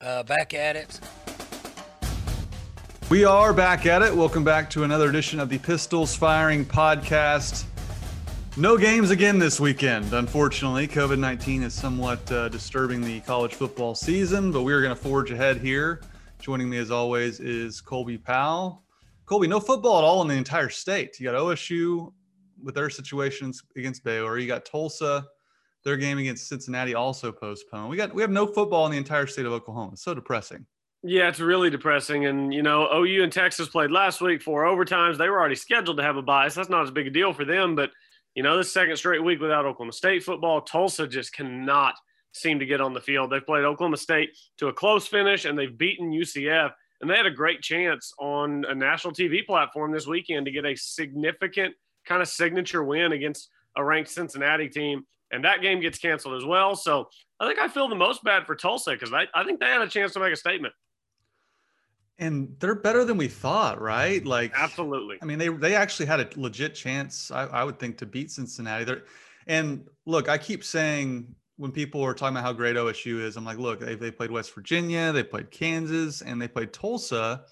Uh, back at it. We are back at it. Welcome back to another edition of the Pistols Firing Podcast. No games again this weekend, unfortunately. COVID 19 is somewhat uh, disturbing the college football season, but we're going to forge ahead here. Joining me, as always, is Colby Powell. Colby, no football at all in the entire state. You got OSU with their situations against Baylor. You got Tulsa their game against Cincinnati also postponed. We got we have no football in the entire state of Oklahoma. It's so depressing. Yeah, it's really depressing. And you know, OU and Texas played last week for overtimes. They were already scheduled to have a so that's not as big a deal for them. But you know, this second straight week without Oklahoma State football, Tulsa just cannot seem to get on the field. They've played Oklahoma State to a close finish, and they've beaten UCF. And they had a great chance on a national TV platform this weekend to get a significant kind of signature win against a ranked Cincinnati team and that game gets canceled as well. So I think I feel the most bad for Tulsa because I, I think they had a chance to make a statement. And they're better than we thought, right? Like absolutely. I mean, they they actually had a legit chance, I, I would think, to beat Cincinnati. They're, and look, I keep saying when people are talking about how great OSU is, I'm like, look, they, they played West Virginia, they played Kansas, and they played Tulsa.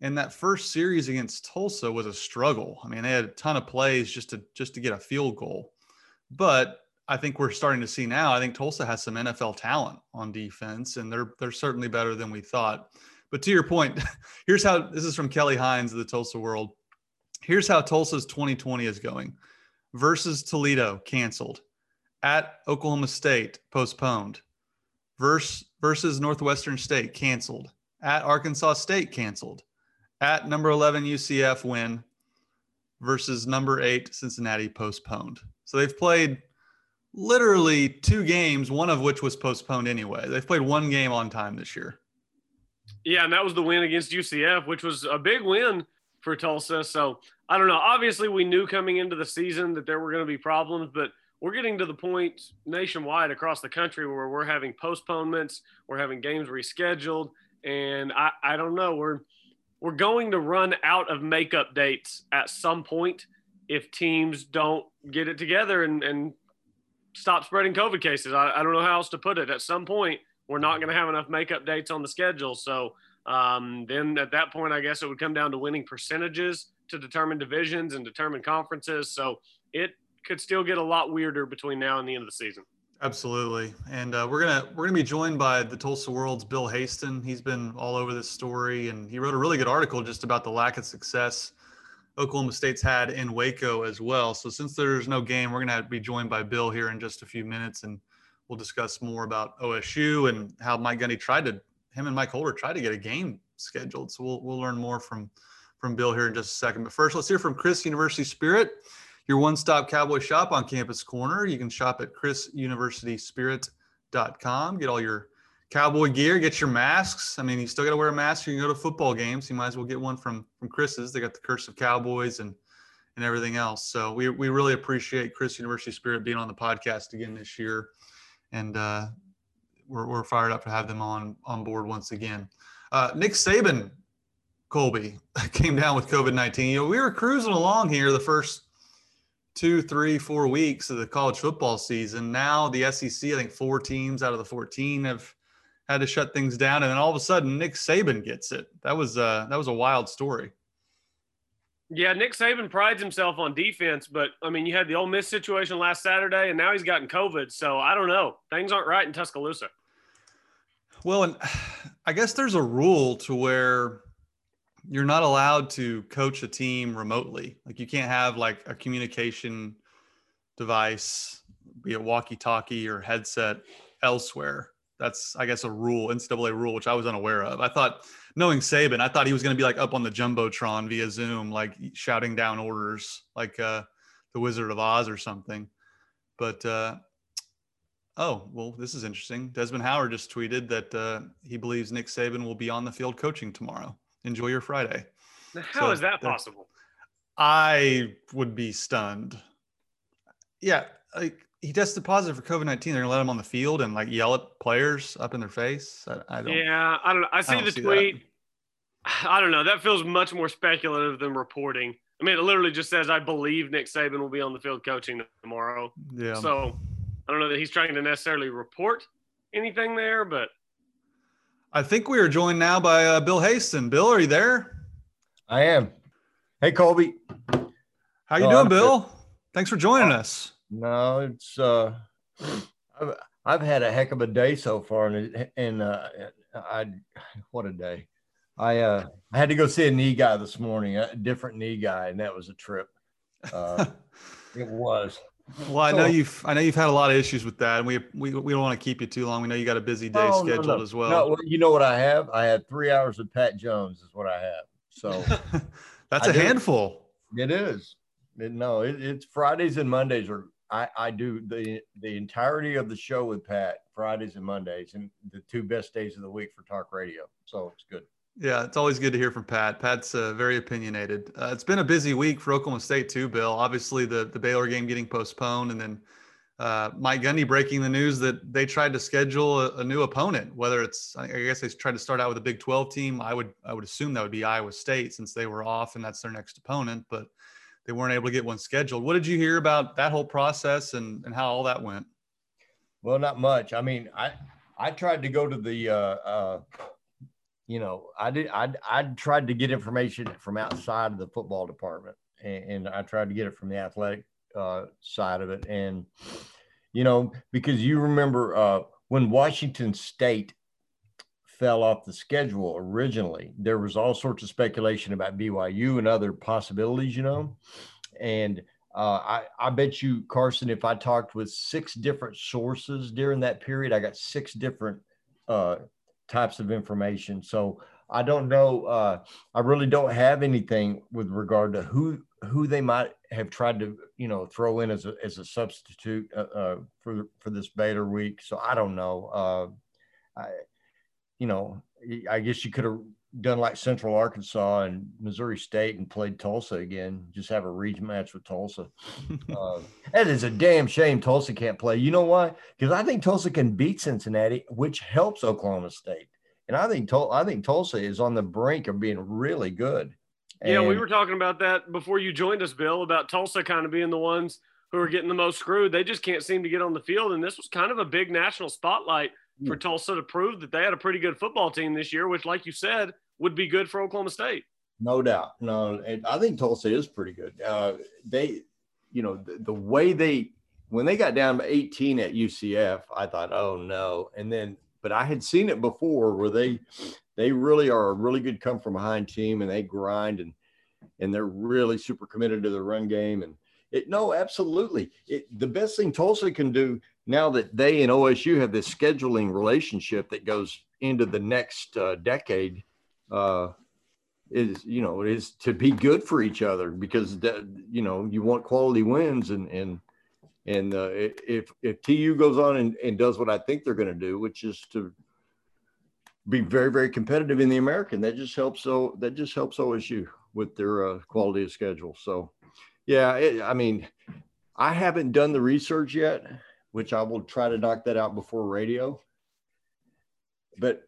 And that first series against Tulsa was a struggle. I mean, they had a ton of plays just to just to get a field goal. But I think we're starting to see now. I think Tulsa has some NFL talent on defense, and they're they're certainly better than we thought. But to your point, here's how this is from Kelly Hines of the Tulsa World. Here's how Tulsa's 2020 is going: versus Toledo canceled, at Oklahoma State postponed, versus versus Northwestern State canceled, at Arkansas State canceled, at number 11 UCF win, versus number eight Cincinnati postponed. So they've played literally two games, one of which was postponed anyway. They've played one game on time this year. Yeah, and that was the win against UCF, which was a big win for Tulsa. So I don't know. Obviously, we knew coming into the season that there were going to be problems, but we're getting to the point nationwide across the country where we're having postponements, we're having games rescheduled, and I, I don't know. We're we're going to run out of makeup dates at some point if teams don't get it together and, and stop spreading COVID cases. I, I don't know how else to put it. At some point, we're not going to have enough makeup dates on the schedule. So um, then at that point, I guess it would come down to winning percentages to determine divisions and determine conferences. So it could still get a lot weirder between now and the end of the season. Absolutely, and uh, we're gonna we're gonna be joined by the Tulsa World's Bill Haisten. He's been all over this story, and he wrote a really good article just about the lack of success Oklahoma State's had in Waco as well. So since there's no game, we're going to be joined by Bill here in just a few minutes, and we'll discuss more about OSU and how Mike Gundy tried to him and Mike Holder tried to get a game scheduled. So we'll we'll learn more from from Bill here in just a second. But first, let's hear from Chris University Spirit, your one-stop cowboy shop on Campus Corner. You can shop at chrisuniversityspirit.com. Get all your cowboy gear, get your masks. I mean, you still got to wear a mask. You can go to football games. You might as well get one from from Chris's. They got the Curse of Cowboys and and everything else. So we we really appreciate Chris University Spirit being on the podcast again this year, and uh, we're we're fired up to have them on on board once again. Uh, Nick Saban, Colby came down with COVID nineteen. You know, we were cruising along here the first two, three, four weeks of the college football season. Now the SEC, I think four teams out of the 14 have had to shut things down, and then all of a sudden Nick Saban gets it. That was uh, that was a wild story. Yeah, Nick Saban prides himself on defense, but I mean, you had the Ole Miss situation last Saturday, and now he's gotten COVID. So I don't know. Things aren't right in Tuscaloosa. Well, and I guess there's a rule to where you're not allowed to coach a team remotely. Like you can't have like a communication device, be it walkie-talkie or headset elsewhere that's I guess a rule, NCAA rule, which I was unaware of. I thought knowing Saban, I thought he was going to be like up on the jumbotron via Zoom, like shouting down orders, like uh, the Wizard of Oz or something. But uh, oh well, this is interesting. Desmond Howard just tweeted that uh, he believes Nick Saban will be on the field coaching tomorrow. Enjoy your Friday. Now, how so is that possible? I would be stunned. Yeah, like he tested positive for COVID nineteen. They're gonna let him on the field and like yell at players up in their face. I, I don't. Yeah, I don't know. I see I the see tweet. That. I don't know. That feels much more speculative than reporting. I mean, it literally just says, "I believe Nick Saban will be on the field coaching tomorrow." Yeah. So I don't know that he's trying to necessarily report anything there, but I think we are joined now by uh, Bill Haisten. Bill, are you there? I am. Hey, Colby. How you no, doing, I'm Bill? Good. Thanks for joining uh, us. No, it's uh, I've, I've had a heck of a day so far, and and uh, I what a day. I uh, I had to go see a knee guy this morning, a different knee guy, and that was a trip. Uh, it was. Well, I know you've I know you've had a lot of issues with that, and we we, we don't want to keep you too long. We know you got a busy day oh, scheduled no, no. as well. No, you know what I have? I had three hours with Pat Jones. Is what I have. So that's I a handful. It is. It, no, it, it's Fridays and Mondays are I, I do the the entirety of the show with Pat Fridays and Mondays, and the two best days of the week for talk radio. So it's good. Yeah, it's always good to hear from Pat. Pat's uh, very opinionated. Uh, it's been a busy week for Oklahoma State too, Bill. Obviously, the the Baylor game getting postponed, and then uh, Mike Gundy breaking the news that they tried to schedule a, a, new opponent. Whether it's, I guess they tried to start out with a Big 12 team. I would I would assume that would be Iowa State since they were off and that's their next opponent. But they weren't able to get one scheduled. What did you hear about that whole process and and how all that went? Well, not much. I mean, I I tried to go to the uh, uh, you know, I did. I I tried to get information from outside of the football department, and, and I tried to get it from the athletic uh, side of it, and you know, because you remember uh, when Washington State fell off the schedule originally, there was all sorts of speculation about BYU and other possibilities, you know, and uh, I, I bet you, Carson, if I talked with six different sources during that period, I got six different uh, types of information. So I don't know. Uh, I really don't have anything with regard to who who they might have tried to you know throw in as a as a substitute uh, uh, for for this Baylor week. So I don't know. Uh, I, you know, I guess you could have done like Central Arkansas and Missouri State and played Tulsa again. Just have a region match with Tulsa. uh, that is a damn shame Tulsa can't play. You know why? Because I think Tulsa can beat Cincinnati, which helps Oklahoma State. And I think Tul- I think Tulsa is on the brink of being really good. And- yeah, we were talking about that before you joined us, Bill, about Tulsa kind of being the ones who are getting the most screwed. They just can't seem to get on the field. And this was kind of a big national spotlight for Tulsa to prove that they had a pretty good football team this year, which, like you said, would be good for Oklahoma State. No doubt. No, I think Tulsa is pretty good. Uh, they, you know, the, the, way they when they got down to 18 at UCF, I thought, oh no. And then, but I had seen it before where they they really are a really good come from behind team and they grind and and they're really super committed to the run game and it no absolutely it, the best thing Tulsa can do now that they and OSU have this scheduling relationship that goes into the next uh, decade uh, is you know is to be good for each other because that you know you want quality wins and and and uh, if if TU goes on and, and does what I think they're going to do, which is to be very very competitive in the American, that just helps so that just helps OSU with their uh, quality of schedule. So yeah, it, I mean, I haven't done the research yet, which I will try to knock that out before radio. But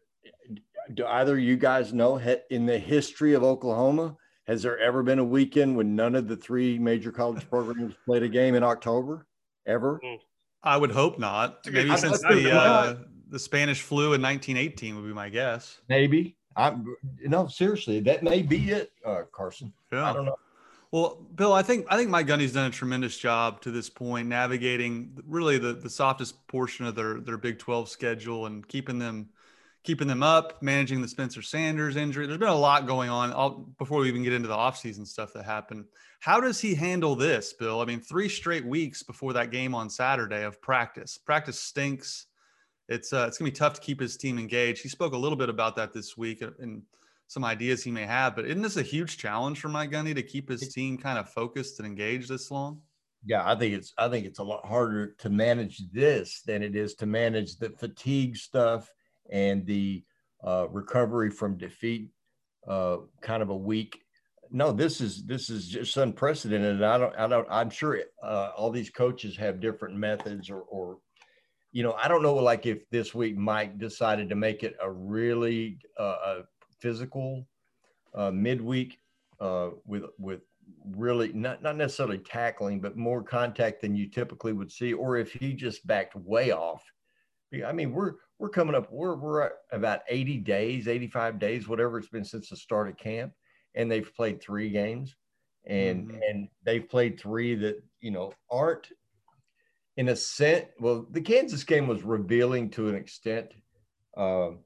do either you guys know in the history of Oklahoma, has there ever been a weekend when none of the three major college programs played a game in October ever? I would hope not. Maybe since the uh, the Spanish flu in 1918 would be my guess. Maybe. I'm no seriously. That may be it, uh, Carson. Yeah. I don't know. Well, Bill, I think I think Mike Gundy's done a tremendous job to this point, navigating really the, the softest portion of their their Big 12 schedule and keeping them keeping them up, managing the Spencer Sanders injury. There's been a lot going on all, before we even get into the offseason stuff that happened. How does he handle this, Bill? I mean, three straight weeks before that game on Saturday of practice. Practice stinks. It's uh, it's gonna be tough to keep his team engaged. He spoke a little bit about that this week and some ideas he may have. But isn't this a huge challenge for Mike Gundy to keep his team kind of focused and engaged this long? Yeah, I think it's I think it's a lot harder to manage this than it is to manage the fatigue stuff and the uh, recovery from defeat uh, kind of a week. No, this is this is just unprecedented. I don't I don't I'm sure uh, all these coaches have different methods or, or you know I don't know like if this week Mike decided to make it a really uh, a physical uh, midweek uh, with with really not not necessarily tackling but more contact than you typically would see or if he just backed way off I mean, we're we're coming up. We're we're at about 80 days, 85 days, whatever it's been since the start of camp, and they've played three games, and mm-hmm. and they've played three that you know aren't in a sense. Well, the Kansas game was revealing to an extent. Um,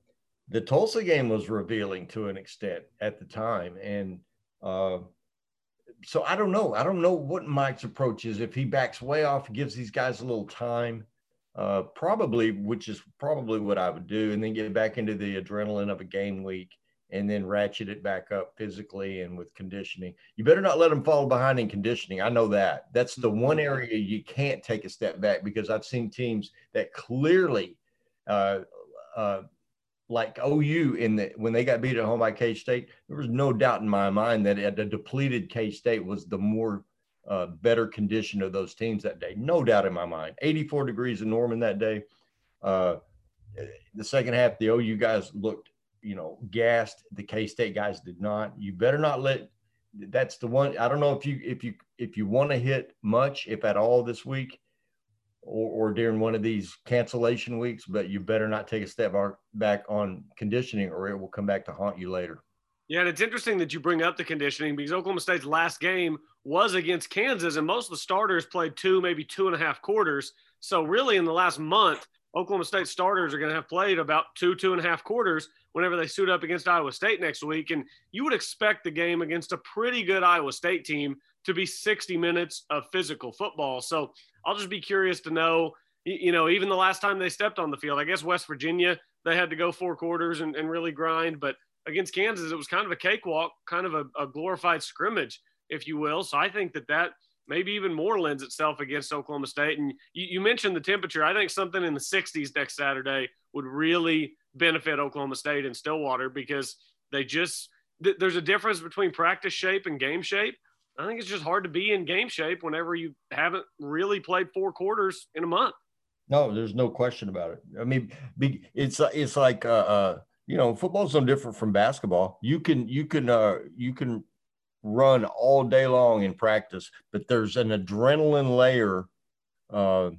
the Tulsa game was revealing to an extent at the time, and uh, so I don't know. I don't know what Mike's approach is. If he backs way off, gives these guys a little time, uh, probably, which is probably what I would do, and then get back into the adrenaline of a game week, and then ratchet it back up physically and with conditioning. You better not let them fall behind in conditioning. I know that. That's the one mm-hmm. area you can't take a step back because I've seen teams that clearly. Uh, uh, like OU in the when they got beat at home by K State, there was no doubt in my mind that a depleted K State was the more uh, better condition of those teams that day. No doubt in my mind. 84 degrees in Norman that day. Uh, the second half, the OU guys looked, you know, gassed. The K State guys did not. You better not let. That's the one. I don't know if you if you if you want to hit much, if at all, this week or, or during one of these cancellation weeks, but you better not take a step back on conditioning or it will come back to haunt you later. Yeah, and it's interesting that you bring up the conditioning because Oklahoma State's last game was against Kansas, and most of the starters played two, maybe two and a half quarters. So, really, in the last month, Oklahoma State starters are going to have played about two, two and a half quarters whenever they suit up against Iowa State next week. And you would expect the game against a pretty good Iowa State team to be 60 minutes of physical football. So I'll just be curious to know, you know, even the last time they stepped on the field, I guess West Virginia, they had to go four quarters and, and really grind. But against Kansas, it was kind of a cakewalk, kind of a, a glorified scrimmage, if you will. So I think that that maybe even more lends itself against Oklahoma State. And you, you mentioned the temperature. I think something in the 60s next Saturday would really benefit Oklahoma State and Stillwater because they just th- there's a difference between practice shape and game shape. I think it's just hard to be in game shape whenever you haven't really played four quarters in a month. No, there's no question about it. I mean, it's it's like uh, uh, you know, football's no different from basketball. You can you can uh, you can run all day long in practice, but there's an adrenaline layer uh,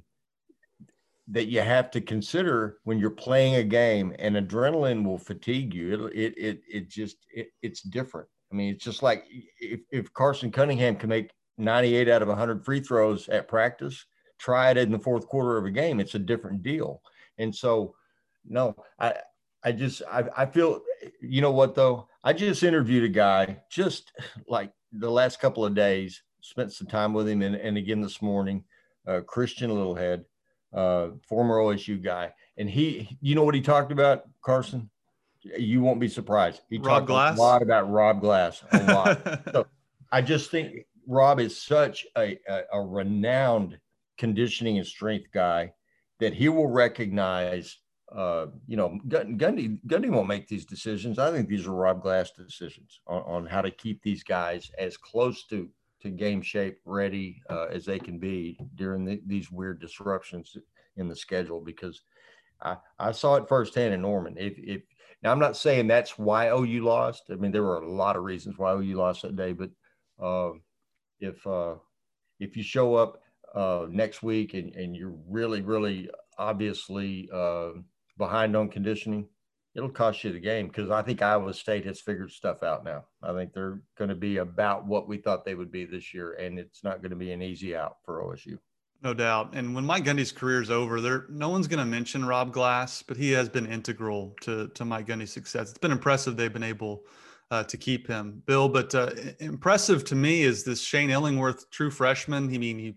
that you have to consider when you're playing a game, and adrenaline will fatigue you. It it it, it just it, it's different. I mean, it's just like if, if Carson Cunningham can make 98 out of 100 free throws at practice, try it in the fourth quarter of a game. It's a different deal. And so, no, I, I just, I, I feel, you know what though? I just interviewed a guy just like the last couple of days, spent some time with him and, and again this morning, uh, Christian Littlehead, uh, former OSU guy. And he, you know what he talked about, Carson? you won't be surprised. He Rob talked Glass? a lot about Rob Glass, a lot. so I just think Rob is such a, a, a, renowned conditioning and strength guy that he will recognize. Uh, you know, Gundy Gundy won't make these decisions. I think these are Rob Glass decisions on, on how to keep these guys as close to to game shape ready uh, as they can be during the, these weird disruptions in the schedule because I, I saw it firsthand in Norman. If, if now, I'm not saying that's why OU lost. I mean, there were a lot of reasons why OU lost that day, but uh, if if you show up uh, next week and, and you're really, really obviously uh, behind on conditioning, it'll cost you the game because I think Iowa State has figured stuff out now. I think they're going to be about what we thought they would be this year, and it's not going to be an easy out for OSU. No doubt. And when Mike Gundy's career is over, there no one's going to mention Rob Glass, but he has been integral to to Mike Gundy's success. It's been impressive they've been able uh, to keep him, Bill. But uh, impressive to me is this Shane Illingworth, true freshman. I mean, he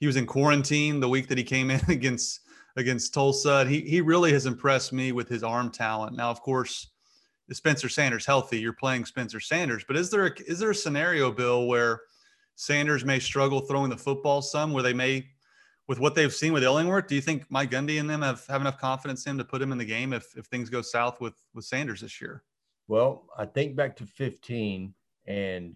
he was in quarantine the week that he came in against against Tulsa. He he really has impressed me with his arm talent. Now, of course, Spencer Sanders healthy? You're playing Spencer Sanders, but is there a, is there a scenario, Bill, where Sanders may struggle throwing the football some, where they may with what they've seen with Illingworth, do you think Mike Gundy and them have, have enough confidence in him to put him in the game if, if things go south with, with Sanders this year? Well, I think back to 15 and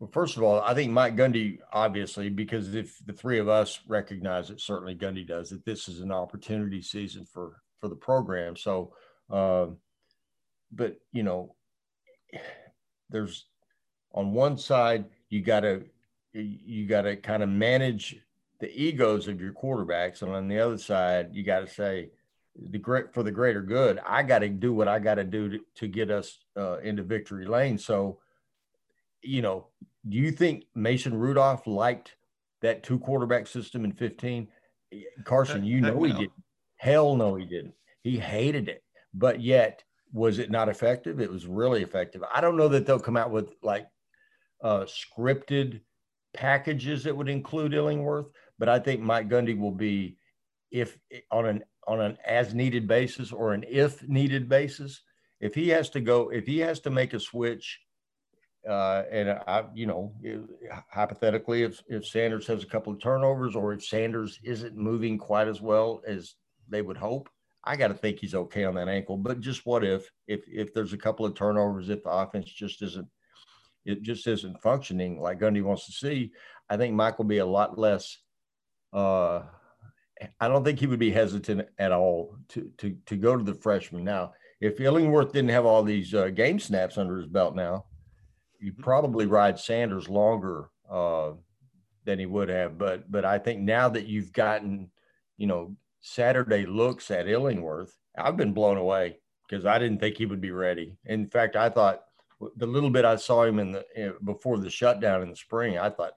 well, first of all, I think Mike Gundy, obviously, because if the three of us recognize it, certainly Gundy does, that this is an opportunity season for for the program. So, uh, but you know, there's on one side you got to you got to kind of manage the egos of your quarterbacks. And on the other side, you got to say, the great for the greater good. I got to do what I got to do to, get us uh, into victory lane. So, you know, do you think Mason Rudolph liked that two quarterback system in 15? Carson, you know he didn't. Hell no, he didn't. He hated it. But yet, was it not effective? It was really effective. I don't know that they'll come out with like uh, scripted packages that would include Illingworth, but I think Mike Gundy will be if on an on an as needed basis or an if needed basis. If he has to go, if he has to make a switch, uh, and I, you know, hypothetically, if if Sanders has a couple of turnovers or if Sanders isn't moving quite as well as they would hope, I got to think he's okay on that ankle. But just what if if if there's a couple of turnovers, if the offense just isn't it just isn't functioning like Gundy wants to see, I think Mike will be a lot less. Uh, I don't think he would be hesitant at all to to to go to the freshman. Now, if Illingworth didn't have all these uh, game snaps under his belt now, you mm-hmm. probably ride Sanders longer uh, than he would have. But but I think now that you've gotten, you know, Saturday looks at Illingworth, I've been blown away because I didn't think he would be ready. In fact, I thought the little bit I saw him in the in, before the shutdown in the spring, I thought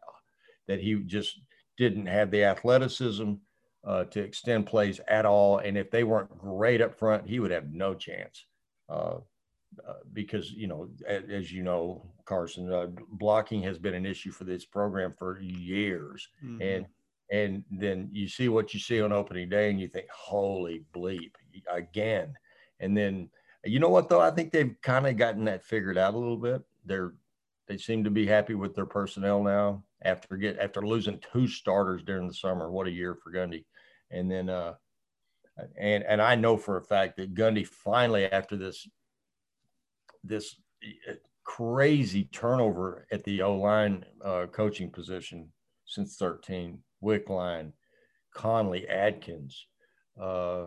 that he just didn't have the athleticism uh, to extend plays at all. And if they weren't great up front, he would have no chance. Uh, uh, because you know, as, as you know, Carson, uh, blocking has been an issue for this program for years, mm-hmm. and and then you see what you see on opening day, and you think, "Holy bleep!" Again, and then you know what though? I think they've kind of gotten that figured out a little bit. They're they seem to be happy with their personnel now after get after losing two starters during the summer. What a year for Gundy. And then uh and and I know for a fact that Gundy finally after this this uh, crazy turnover at the O line uh, coaching position since 13, Wickline, Connelly, Adkins, uh,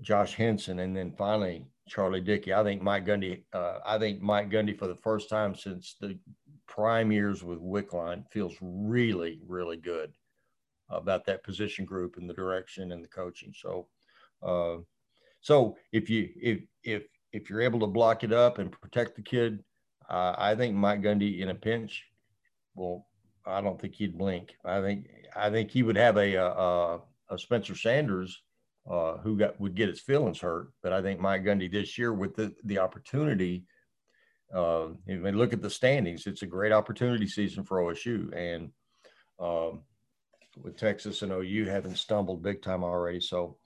Josh Henson, and then finally Charlie Dickey. I think Mike Gundy. Uh, I think Mike Gundy for the first time since the prime years with Wickline feels really, really good about that position group and the direction and the coaching. So, uh, so if you if if if you're able to block it up and protect the kid, uh, I think Mike Gundy in a pinch, well, I don't think he'd blink. I think I think he would have a a, a Spencer Sanders uh, who got would get his feelings hurt. But I think Mike Gundy this year with the the opportunity, uh, if we look at the standings, it's a great opportunity season for OSU, and um, with Texas and OU having stumbled big time already, so.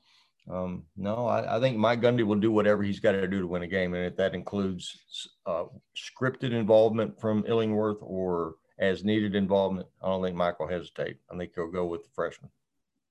Um, no, I, I, think Mike Gundy will do whatever he's got to do to win a game, and if that includes uh, scripted involvement from Illingworth or as needed involvement, I don't think Mike will hesitate. I think he'll go with the freshman.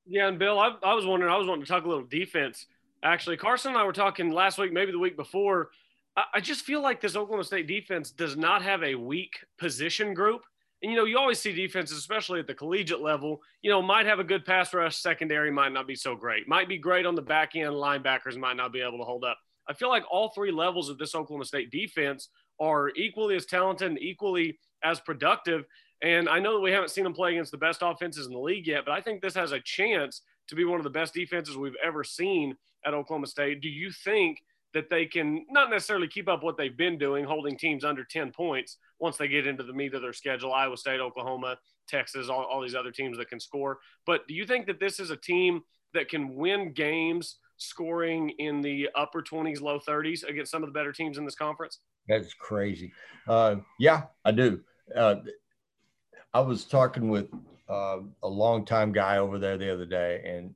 Yeah, and Bill, I, I was wondering, I was wanting to talk a little defense. Actually, Carson and I were talking last week, maybe the week before. I, I just feel like this Oklahoma State defense does not have a weak position group. And you know, you always see defenses, especially at the collegiate level, you know, might have a good pass rush, secondary might not be so great, might be great on the back end, linebackers might not be able to hold up. I feel like all three levels of this Oklahoma State defense are equally as talented and equally as productive. And I know that we haven't seen them play against the best offenses in the league yet, but I think this has a chance to be one of the best defenses we've ever seen at Oklahoma State. Do you think that they can not necessarily keep up what they've been doing, holding teams under 10 points once they get into the meat of their schedule? Iowa State, Oklahoma, Texas, all, all these other teams that can score. But do you think that this is a team that can win games scoring in the upper 20s, low 30s against some of the better teams in this conference? That's crazy. Uh, yeah, I do. Uh, I was talking with uh, a longtime guy over there the other day, and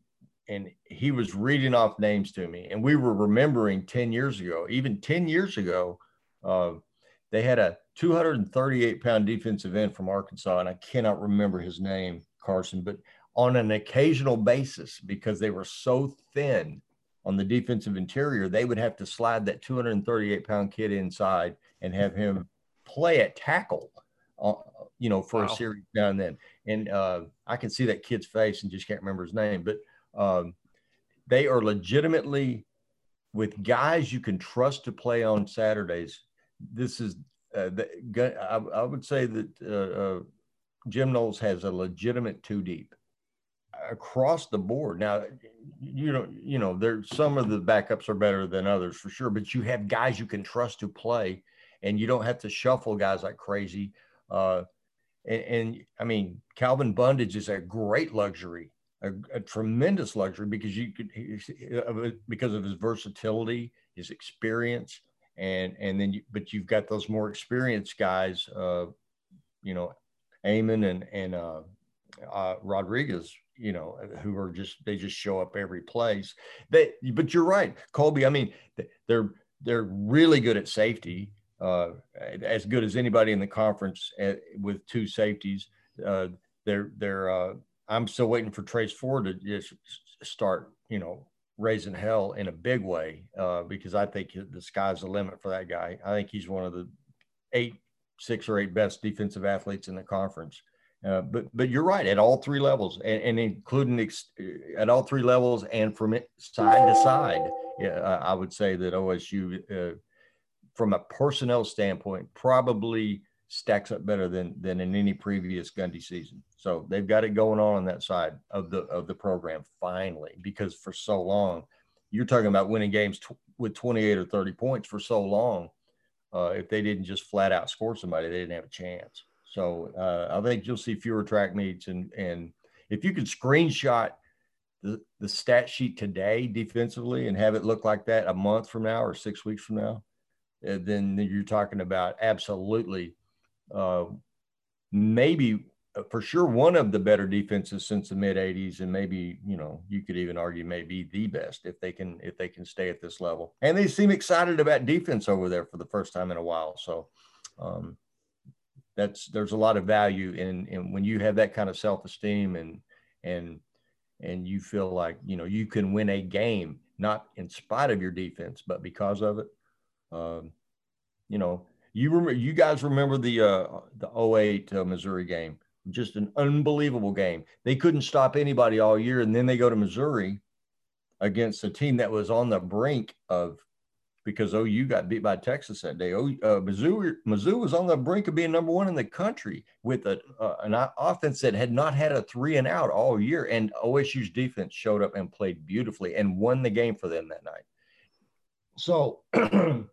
and he was reading off names to me, and we were remembering ten years ago, even ten years ago, uh, they had a 238 pound defensive end from Arkansas, and I cannot remember his name, Carson, but on an occasional basis, because they were so thin on the defensive interior, they would have to slide that 238 pound kid inside and have him play at tackle uh, you know, for wow. a series now and then. And uh, I can see that kid's face and just can't remember his name, but um, they are legitimately with guys you can trust to play on Saturdays. This is, uh, the, I, I, would say that uh, uh, Jim Knowles has a legitimate two deep. across the board. Now, you know, you know, there's some of the backups are better than others for sure, but you have guys you can trust to play, and you don't have to shuffle guys like crazy. Uh, and, and I mean, Calvin Bundage is a great luxury, a, a tremendous luxury because you could because of his versatility, his experience, and and then you, but you've got those more experienced guys, uh, you know, Amen and and uh, uh, Rodriguez, you know, who are just they just show up every place. They, but you're right, Colby. I mean, they're they're really good at safety, uh, as good as anybody in the conference at, with two safeties. Uh, they're they're. I'm still waiting for Trace Ford to just start, you know, raising hell in a big way uh, because I think the sky's the limit for that guy. I think he's one of the eight, six or eight best defensive athletes in the conference. Uh, but but you're right at all three levels, and, and including ex- at all three levels, and from side to side, yeah, I would say that OSU, uh, from a personnel standpoint, probably stacks up better than than in any previous Gundy season. So they've got it going on on that side of the of the program finally, because for so long, you're talking about winning games with 28 or 30 points for so long. Uh, if they didn't just flat out score somebody, they didn't have a chance. So uh, I think you'll see fewer track meets, and and if you could screenshot the, the stat sheet today defensively and have it look like that a month from now or six weeks from now, uh, then you're talking about absolutely uh, maybe uh, for sure one of the better defenses since the mid 80s and maybe you know you could even argue maybe the best if they can if they can stay at this level. And they seem excited about defense over there for the first time in a while. So um, that's there's a lot of value in in when you have that kind of self-esteem and and and you feel like you know you can win a game not in spite of your defense but because of it um, you know you remember you guys remember the uh the 08 uh, missouri game just an unbelievable game they couldn't stop anybody all year and then they go to missouri against a team that was on the brink of because OU got beat by Texas that day. Oh, uh, Mizzou, Mizzou was on the brink of being number one in the country with a, uh, an offense that had not had a three and out all year. And OSU's defense showed up and played beautifully and won the game for them that night. So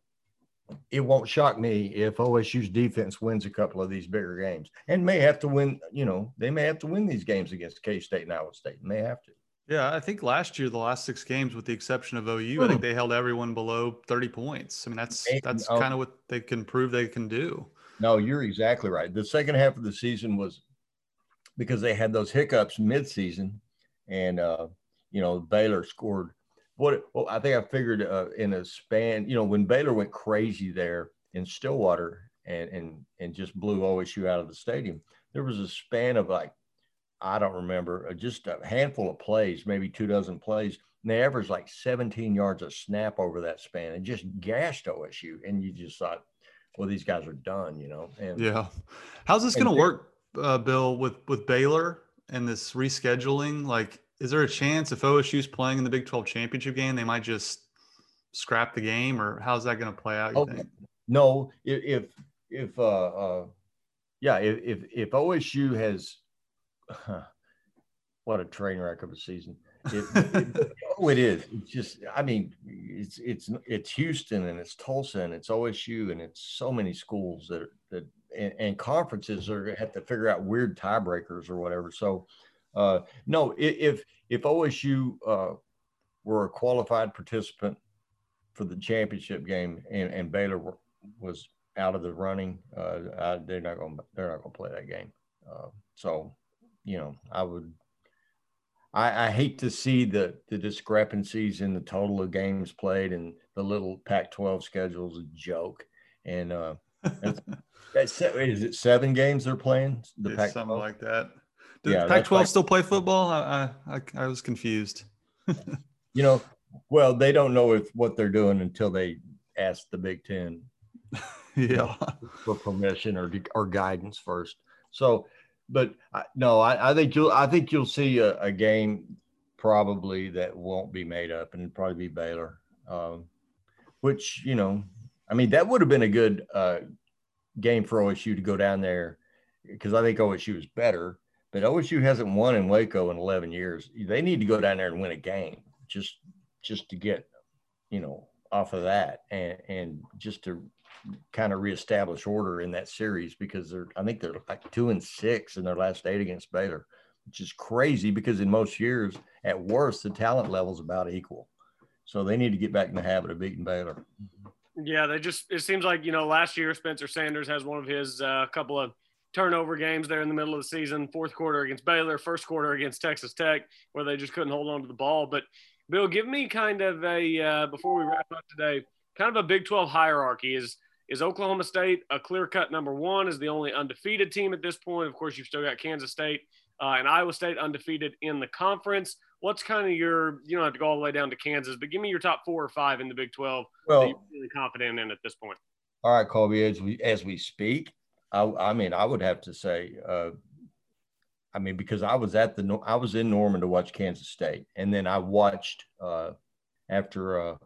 it won't shock me if OSU's defense wins a couple of these bigger games and may have to win, you know, they may have to win these games against K State and Iowa State. May have to. Yeah, I think last year the last six games, with the exception of OU, I think they held everyone below thirty points. I mean, that's that's oh. kind of what they can prove they can do. No, you're exactly right. The second half of the season was because they had those hiccups mid-season, and uh, you know Baylor scored. What well, I think I figured uh, in a span, you know, when Baylor went crazy there in Stillwater and and and just blew OSU out of the stadium, there was a span of like I don't remember, uh, just a handful of plays, maybe two dozen plays. And they averaged like 17 yards a snap over that span and just gashed OSU. And you just thought, well, these guys are done, you know? And yeah. How's this going to work, uh, Bill, with, with Baylor and this rescheduling? Like, is there a chance if OSU's playing in the Big 12 championship game, they might just scrap the game or how's that going to play out? You oh, think? No, if, if, uh, uh, yeah, if, if, if OSU has what a train wreck of a season. It, it, oh, it is. It's just, I mean, it's it's it's Houston and it's Tulsa and it's OSU and it's so many schools that that and, and conferences are have to figure out weird tiebreakers or whatever. So, uh, no, if if OSU uh, were a qualified participant for the championship game and, and Baylor were, was out of the running, uh, I, they're not going they're not going to play that game. Uh, so you know, I would. I, I hate to see the the discrepancies in the total of games played and the little Pac-12 schedule is a joke. And uh, that's, that's is it seven games they're playing? The Pac-12? something like that. Does yeah, Pac-12 like, still play football? I, I I was confused. you know, well, they don't know if what they're doing until they ask the Big Ten. yeah, for permission or or guidance first. So but I, no, I, I, think you'll I think you'll see a, a, game probably that won't be made up and probably be Baylor, um, which you know, I mean that would have been a good uh, game for OSU to go down there because I think OSU is better. But OSU hasn't won in Waco in 11 years. They need to go down there and win a game just just to get, you know, off of that and and just to kind of reestablish order in that series because they're I think they're like two and six in their last eight against Baylor, which is crazy because in most years at worst the talent level is about equal. So they need to get back in the habit of beating Baylor. Yeah, they just it seems like you know last year Spencer Sanders has one of his uh, couple of turnover games there in the middle of the season, fourth quarter against Baylor, first quarter against Texas Tech, where they just couldn't hold on to the ball. But Bill, give me kind of a uh, before we wrap up today, kind of a Big 12 hierarchy. Is is Oklahoma State a clear cut number one? Is the only undefeated team at this point? Of course, you've still got Kansas State uh, and Iowa State undefeated in the conference. What's kind of your you don't have to go all the way down to Kansas, but give me your top four or five in the Big 12 well, that you're really confident in at this point. All right, Colby, as we as we speak, I, I mean, I would have to say, uh, I mean, because I was at the, I was in Norman to watch Kansas State, and then I watched uh, after uh,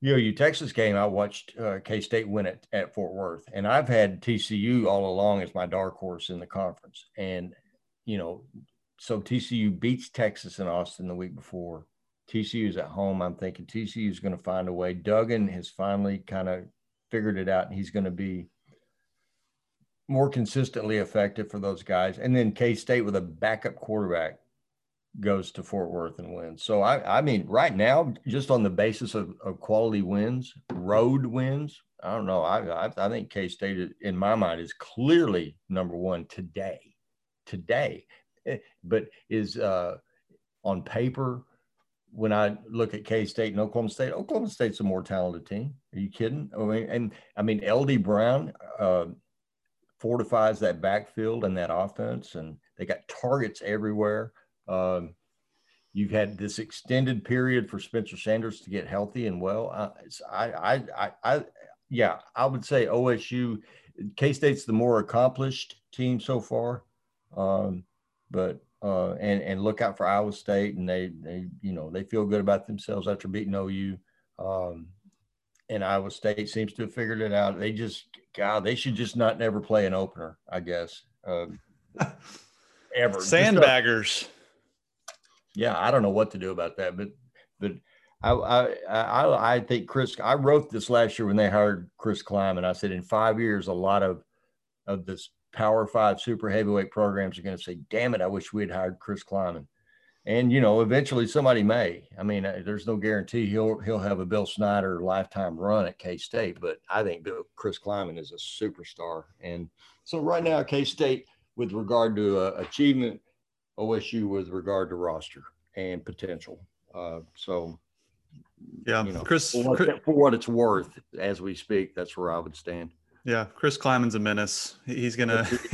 you know, you Texas game. I watched uh, K State win it at Fort Worth, and I've had TCU all along as my dark horse in the conference, and you know, so TCU beats Texas in Austin the week before. TCU is at home. I'm thinking TCU is going to find a way. Duggan has finally kind of figured it out, and he's going to be more consistently effective for those guys. And then K State with a backup quarterback goes to Fort Worth and wins. So I, I mean, right now, just on the basis of, of quality wins, road wins, I don't know. I I, I think K State, in my mind, is clearly number one today. Today, eh, but is uh, on paper. When I look at K State and Oklahoma State, Oklahoma State's a more talented team. Are you kidding? I mean, and I mean, LD Brown. Uh, fortifies that backfield and that offense, and they got targets everywhere. Um, you've had this extended period for Spencer Sanders to get healthy and well. I, I, I, I, yeah, I would say OSU, K State's the more accomplished team so far, um, but uh, and and look out for Iowa State, and they they you know they feel good about themselves after beating OU. Um, and Iowa State seems to have figured it out. They just, God, they should just not never play an opener, I guess. Um, ever. Sandbaggers. yeah, I don't know what to do about that, but but I I I, I think Chris. I wrote this last year when they hired Chris Klieman, and I said in five years, a lot of of this Power Five super heavyweight programs are going to say, "Damn it, I wish we had hired Chris Klieman." And you know eventually somebody may. I mean uh, there's no guarantee he'll he'll have a bill snyder lifetime run at k-state but i think bill, chris Klieman is a superstar. And so right now k-state with regard to uh, achievement osu with regard to roster and potential. Uh, so yeah you know chris for what, chris for what it's worth as we speak that's where i would stand yeah, Chris Klieman's a menace. He's gonna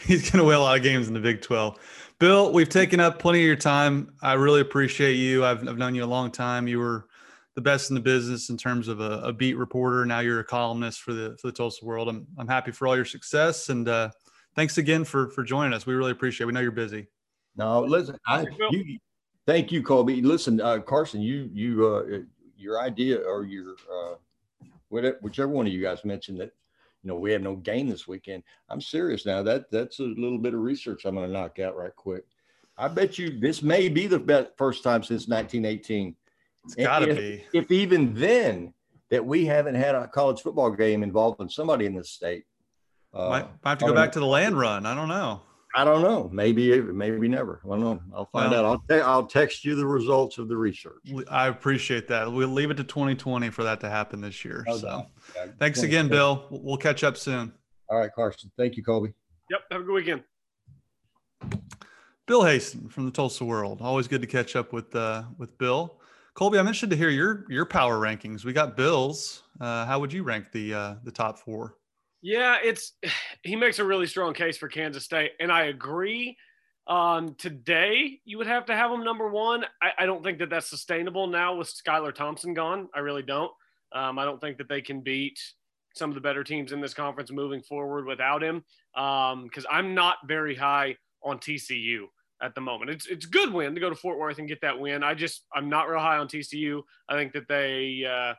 he's gonna win a lot of games in the Big Twelve. Bill, we've taken up plenty of your time. I really appreciate you. I've, I've known you a long time. You were the best in the business in terms of a, a beat reporter. Now you're a columnist for the for the Tulsa World. I'm I'm happy for all your success and uh, thanks again for for joining us. We really appreciate. it. We know you're busy. No, listen, I, you, thank you, Colby. Listen, uh, Carson, you you uh, your idea or your uh, whatever, whichever one of you guys mentioned that you know, we have no game this weekend. I'm serious now. That that's a little bit of research I'm going to knock out right quick. I bet you this may be the best, first time since 1918. It's got to be. If even then that we haven't had a college football game involving somebody in this state. Uh, might, might have to go back to the land run. I don't know. I don't know. Maybe, maybe never. I don't know. I'll find well, out. I'll, te- I'll text you the results of the research. I appreciate that. We'll leave it to 2020 for that to happen this year. So yeah. thanks again, Bill. We'll catch up soon. All right, Carson. Thank you, Colby. Yep. Have a good weekend. Bill Haisten from the Tulsa World. Always good to catch up with uh, with Bill. Colby, I'm interested to hear your your power rankings. We got Bills. Uh, how would you rank the uh, the top four? Yeah, it's he makes a really strong case for Kansas State, and I agree. Um, today, you would have to have them number one. I, I, don't think that that's sustainable now with Skylar Thompson gone. I really don't. Um, I don't think that they can beat some of the better teams in this conference moving forward without him. Um, because um, I'm not very high on TCU at the moment. It's it's a good win to go to Fort Worth and get that win. I just I'm not real high on TCU. I think that they. Uh,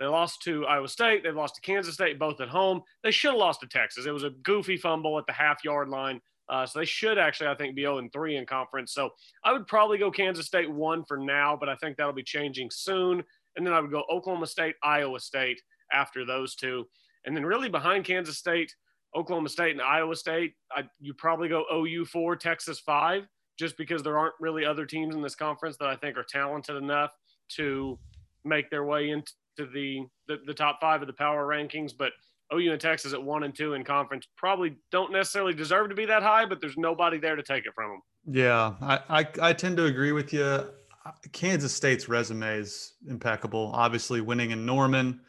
they lost to Iowa State. They lost to Kansas State, both at home. They should have lost to Texas. It was a goofy fumble at the half yard line Uh, so they should actually, I think, be 0 and 3 in conference. So I would probably go Kansas State one for now, but I think that'll be changing soon. And then I would go Oklahoma State, Iowa State after those two. And then really behind Kansas State, Oklahoma State, and Iowa State, I, you probably go OU four, Texas five, just because there aren't really other teams in this conference that I think are talented enough to make their way into the, the, the top five of the power rankings. But OU and Texas at one and two in conference probably don't necessarily deserve to be that high, but there's nobody there to take it from them. Yeah, I, I, I tend to agree with you. Kansas State's resume is impeccable. Obviously, winning in Norman,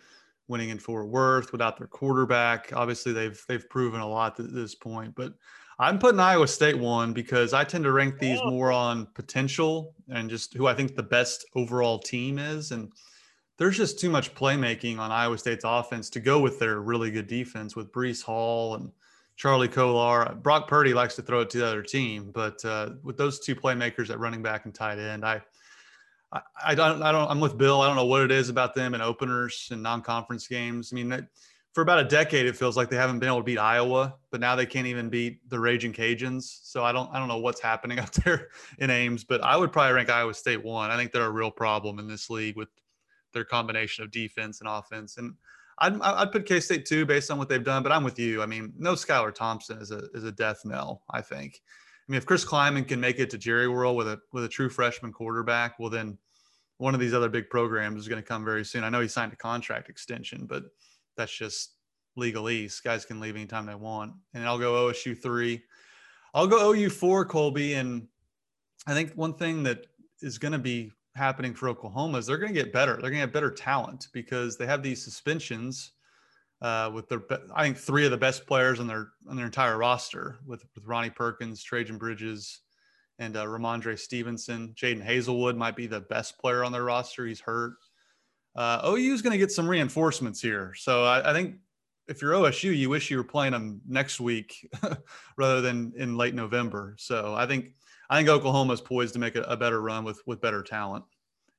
winning in Fort Worth without their quarterback. Obviously, they've they've proven a lot at this point. But I'm putting Iowa State one because I tend to rank these oh. more on potential and just who I think the best overall team is. And there's just too much playmaking on Iowa State's offense to go with their really good defense with Breece Hall and Charlie Kolar. Brock Purdy likes to throw it to the other team, but uh, with those two playmakers at running back and tight end, I, I, I don't, I don't, I'm with Bill. I don't know what it is about them in openers and non-conference games. I mean, for about a decade, it feels like they haven't been able to beat Iowa, but now they can't even beat the Raging Cajuns. So I don't, I don't know what's happening up there in Ames, but I would probably rank Iowa State one. I think they're a real problem in this league with their combination of defense and offense. And I'd, I'd put K State two based on what they've done, but I'm with you. I mean, no Skylar Thompson is a is a death knell. I think. I mean, if Chris Klieman can make it to Jerry World with a with a true freshman quarterback, well then one of these other big programs is going to come very soon. I know he signed a contract extension, but that's just legalese. Guys can leave anytime they want. And I'll go OSU three. I'll go OU four, Colby. And I think one thing that is going to be happening for Oklahoma is they're going to get better. They're going to have better talent because they have these suspensions uh, with their, I think three of the best players on their on their entire roster with with Ronnie Perkins, Trejan Bridges, and uh, Rhamondre Stevenson. Jadon Haselwood might be the best player on their roster. He's hurt. Uh, OU is going to get some reinforcements here, so I, I think if you're OSU, you wish you were playing them next week rather than in late November. So I think I think Oklahoma is poised to make a, a, better run with with better talent,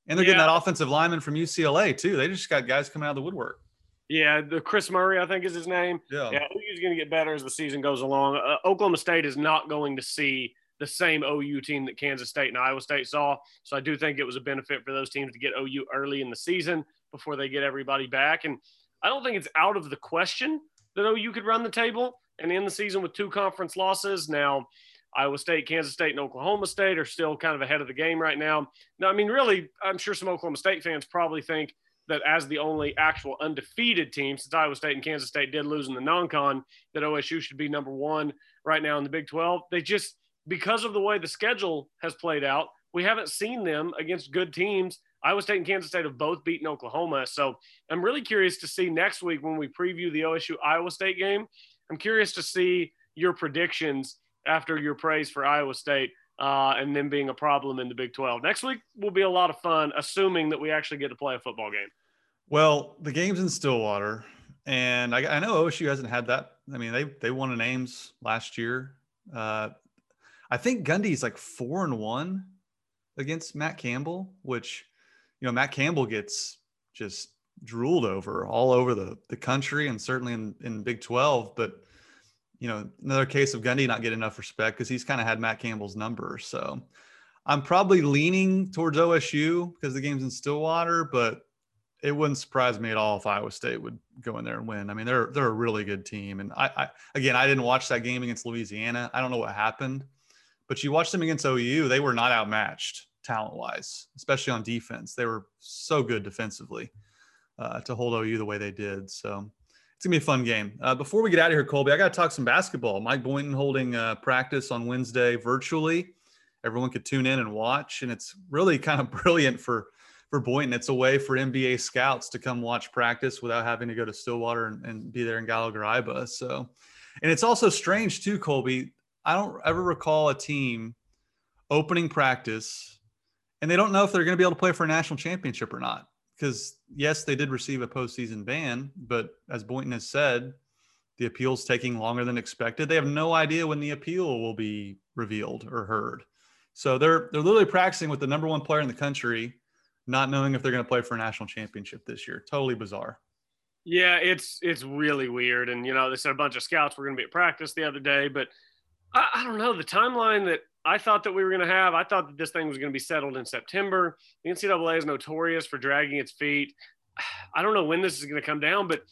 and they're yeah. getting that offensive lineman from UCLA too. They just got guys coming out of the woodwork. Yeah, the Chris Murray, I think is his name. Yeah, yeah OU's going to get better as the season goes along. Uh, Oklahoma State is not going to see the same OU team that Kansas State and Iowa State saw. So I do think it was a benefit for those teams to get OU early in the season before they get everybody back. And I don't think it's out of the question that OU could run the table and end the season with two conference losses. Now, Iowa State, Kansas State, and Oklahoma State are still kind of ahead of the game right now. Now, I mean, really, I'm sure some Oklahoma State fans probably think that as the only actual undefeated team, since Iowa State and Kansas State did lose in the non-con, that OSU should be number one right now in the Big 12. They just, because of the way the schedule has played out, we haven't seen them against good teams. Iowa State and Kansas State have both beaten Oklahoma. So I'm really curious to see next week when we preview the OSU Iowa State game. I'm curious to see your predictions after your praise for Iowa State uh, and then being a problem in the Big 12. Next week will be a lot of fun, assuming that we actually get to play a football game. Well, the game's in Stillwater, and I, I know OSU hasn't had that. I mean, they they won an Ames last year. Uh, I think Gundy's like four and one against Matt Campbell, which you know Matt Campbell gets just drooled over all over the the country and certainly in in Big 12, but you know, another case of Gundy not getting enough respect because he's kind of had Matt Campbell's number. So I'm probably leaning towards OSU because the game's in Stillwater, but it wouldn't surprise me at all if Iowa State would go in there and win. I mean, they're they're a really good team, and I, I again I didn't watch that game against Louisiana. I don't know what happened, but you watched them against OU. They were not outmatched talent wise, especially on defense. They were so good defensively uh, to hold OU the way they did. So it's gonna be a fun game. Uh, before we get out of here, Colby, I got to talk some basketball. Mike Boynton holding uh, practice on Wednesday virtually. Everyone could tune in and watch, and it's really kind of brilliant for for Boynton. It's a way for NBA scouts to come watch practice without having to go to Stillwater and, and be there in Gallagher-Iba. So, and it's also strange too, Colby. I don't ever recall a team opening practice and they don't know if they're going to be able to play for a national championship or not because yes, they did receive a postseason ban, but as Boynton has said, the appeal's taking longer than expected. They have no idea when the appeal will be revealed or heard. So they're they're literally practicing with the number one player in the country, not knowing if they're going to play for a national championship this year. Totally bizarre. Yeah, it's it's really weird. And you know, they said a bunch of scouts were going to be at practice the other day, but I, I don't know the timeline that I thought that we were going to have. I thought that this thing was going to be settled in September. The NCAA is notorious for dragging its feet. I don't know when this is going to come down, but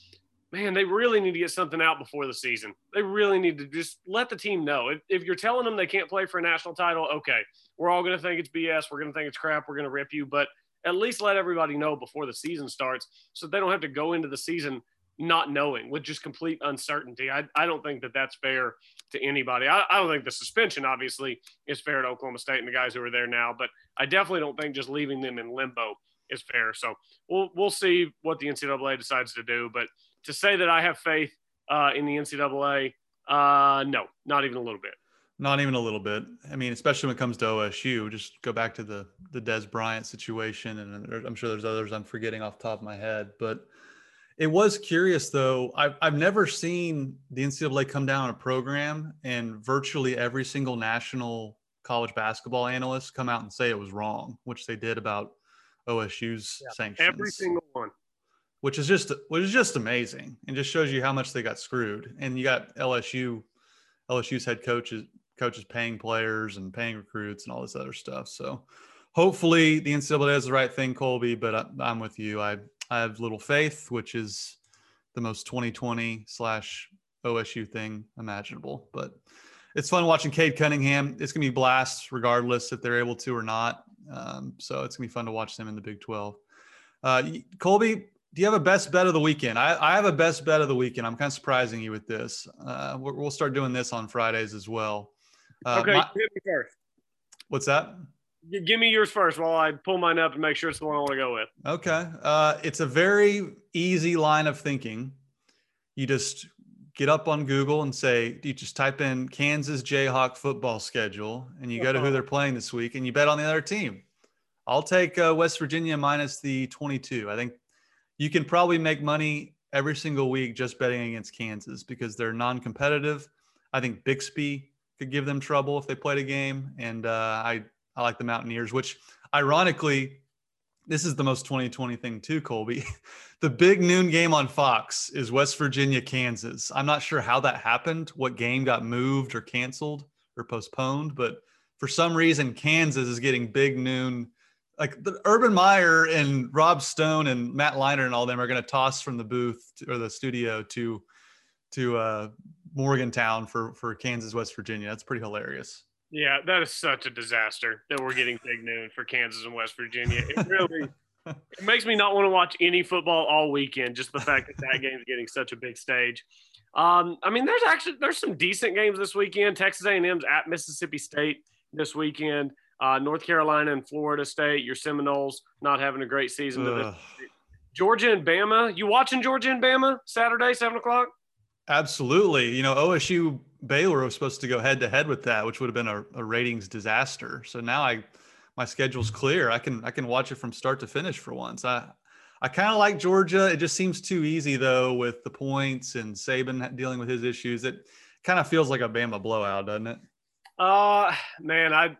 man, they really need to get something out before the season. They really need to just let the team know. If, if you're telling them they can't play for a national title, okay, we're all going to think it's BS. We're going to think it's crap. We're going to rip you, but at least let everybody know before the season starts so they don't have to go into the season not knowing with just complete uncertainty. I, I don't think that that's fair to anybody. I, I don't think the suspension obviously is fair to Oklahoma State and the guys who are there now, but I definitely don't think just leaving them in limbo is fair. So we'll we'll see what the NCAA decides to do. But to say that I have faith uh, in the NCAA, uh, no, not even a little bit. Not even a little bit. I mean, especially when it comes to OSU, just go back to the the Dez Bryant situation, and I'm sure there's others I'm forgetting off the top of my head. But it was curious, though. I've I've never seen the NCAA come down a program and virtually every single national college basketball analyst come out and say it was wrong, which they did about OSU's yeah, sanctions. Every single one. Which is just which is just amazing and just shows you how much they got screwed. And you got LSU, LSU's head coaches coaches paying players and paying recruits and all this other stuff. So hopefully the NCAA does the right thing, Colby. But I, am with you. I I have little faith, which is the most 2020 slash OSU thing imaginable. But it's fun watching Cade Cunningham. It's gonna be blast regardless if they're able to or not. Um, so it's gonna be fun to watch them in the Big 12. Uh, Colby, do you have a best bet of the weekend? I, I have a best bet of the weekend. I'm kind of surprising you with this. Uh, we'll start doing this on Fridays as well. Uh, okay, my, first. What's that? Give me yours first while I pull mine up and make sure it's the one I want to go with. Okay. Uh, it's a very easy line of thinking. You just get up on Google and say, you just type in Kansas Jayhawk football schedule and you go to who uh-huh. they're playing this week and you bet on the other team. I'll take uh, West Virginia minus the 22. I think you can probably make money every single week just betting against Kansas because they're non competitive. I think Bixby could give them trouble if they played a game. And uh, I, I like the Mountaineers, which ironically, this is the most 2020 thing too, Colby. the big noon game on Fox is West Virginia, Kansas. I'm not sure how that happened, what game got moved or canceled or postponed, but for some reason, Kansas is getting big noon. Like the Urban Meyer and Rob Stone and Matt Leinart and all them are going to toss from the booth to, or the studio to to uh, Morgantown for for Kansas, West Virginia. That's pretty hilarious. Yeah, that is such a disaster that we're getting big noon for Kansas and West Virginia. It really it makes me not want to watch any football all weekend. Just the fact that that game's getting such a big stage. Um, I mean, there's actually there's some decent games this weekend. Texas A&M's at Mississippi State this weekend. Uh, North Carolina and Florida State. Your Seminoles not having a great season. To Georgia and Bama. You watching Georgia and Bama Saturday, seven o'clock? Absolutely. You know, OSU Baylor was supposed to go head to head with that, which would have been a, a, ratings disaster. So now I, my schedule's clear. I can I can watch it from start to finish for once. I I kind of like Georgia. It just seems too easy though with the points and Saban dealing with his issues. It kind of feels like a Bama blowout, doesn't it? Uh man, I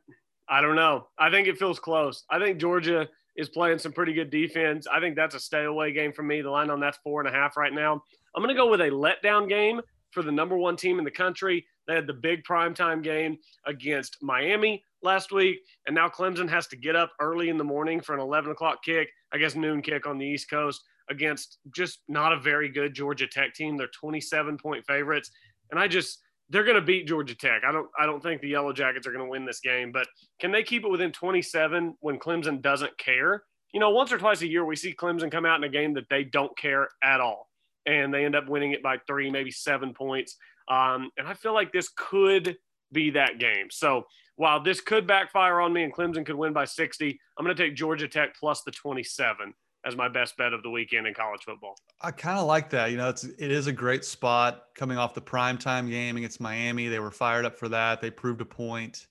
I don't know. I think it feels close. I think Georgia is playing some pretty good defense. I think that's a stay away game for me. The line on that's four and a half right now. I'm going to go with a letdown game for the number one team in the country. They had the big primetime game against Miami last week, and now Clemson has to get up early in the morning for an 11 o'clock kick, I guess noon kick on the East Coast against just not a very good Georgia Tech team. They're 27 point favorites, and I just they're going to beat Georgia Tech. I don't I don't think the Yellow Jackets are going to win this game, but can they keep it within 27 when Clemson doesn't care? You know, once or twice a year we see Clemson come out in a game that they don't care at all and they end up winning it by three, maybe seven points. Um, and I feel like this could be that game. So while this could backfire on me and Clemson could win by 60, I'm going to take Georgia Tech plus the 27 as my best bet of the weekend in college football. I kind of like that. You know, it's it is a great spot coming off the primetime game against Miami. They were fired up for that. They proved a point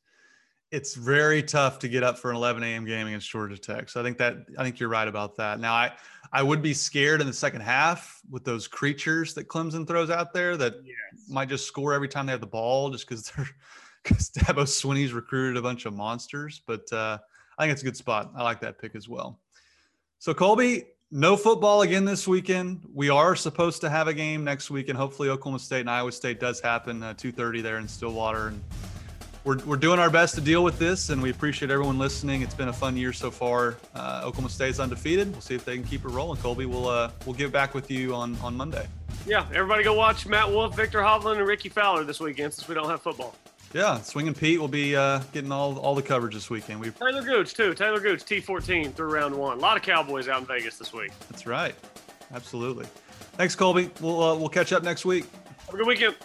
it's very tough to get up for an 11 a.m. game against Georgia Tech. So I think that I think you're right about that. Now I I would be scared in the second half with those creatures that Clemson throws out there that yes. might just score every time they have the ball just because they're because Dabo Swinney's recruited a bunch of monsters. But uh, I think it's a good spot. I like that pick as well. So Colby, no football again this weekend. We are supposed to have a game next week, and hopefully Oklahoma State and Iowa State does happen uh, 2:30 there in Stillwater and we're, we're doing our best to deal with this, and we appreciate everyone listening. It's been a fun year so far. Uh, Oklahoma State's undefeated. We'll see if they can keep it rolling. Colby, we'll uh, we'll get back with you on on Monday. Yeah, everybody go watch Matt Wolff, Viktor Hovland, and Rickie Fowler this weekend since we don't have football. Yeah, Swinging Pete will be uh, getting all all the coverage this weekend. We Taylor Gooch too. Taylor Gooch, T14 through round one. A lot of Cowboys out in Vegas this week. That's right. Absolutely. Thanks, Colby. We'll uh, we'll catch up next week. Have a good weekend.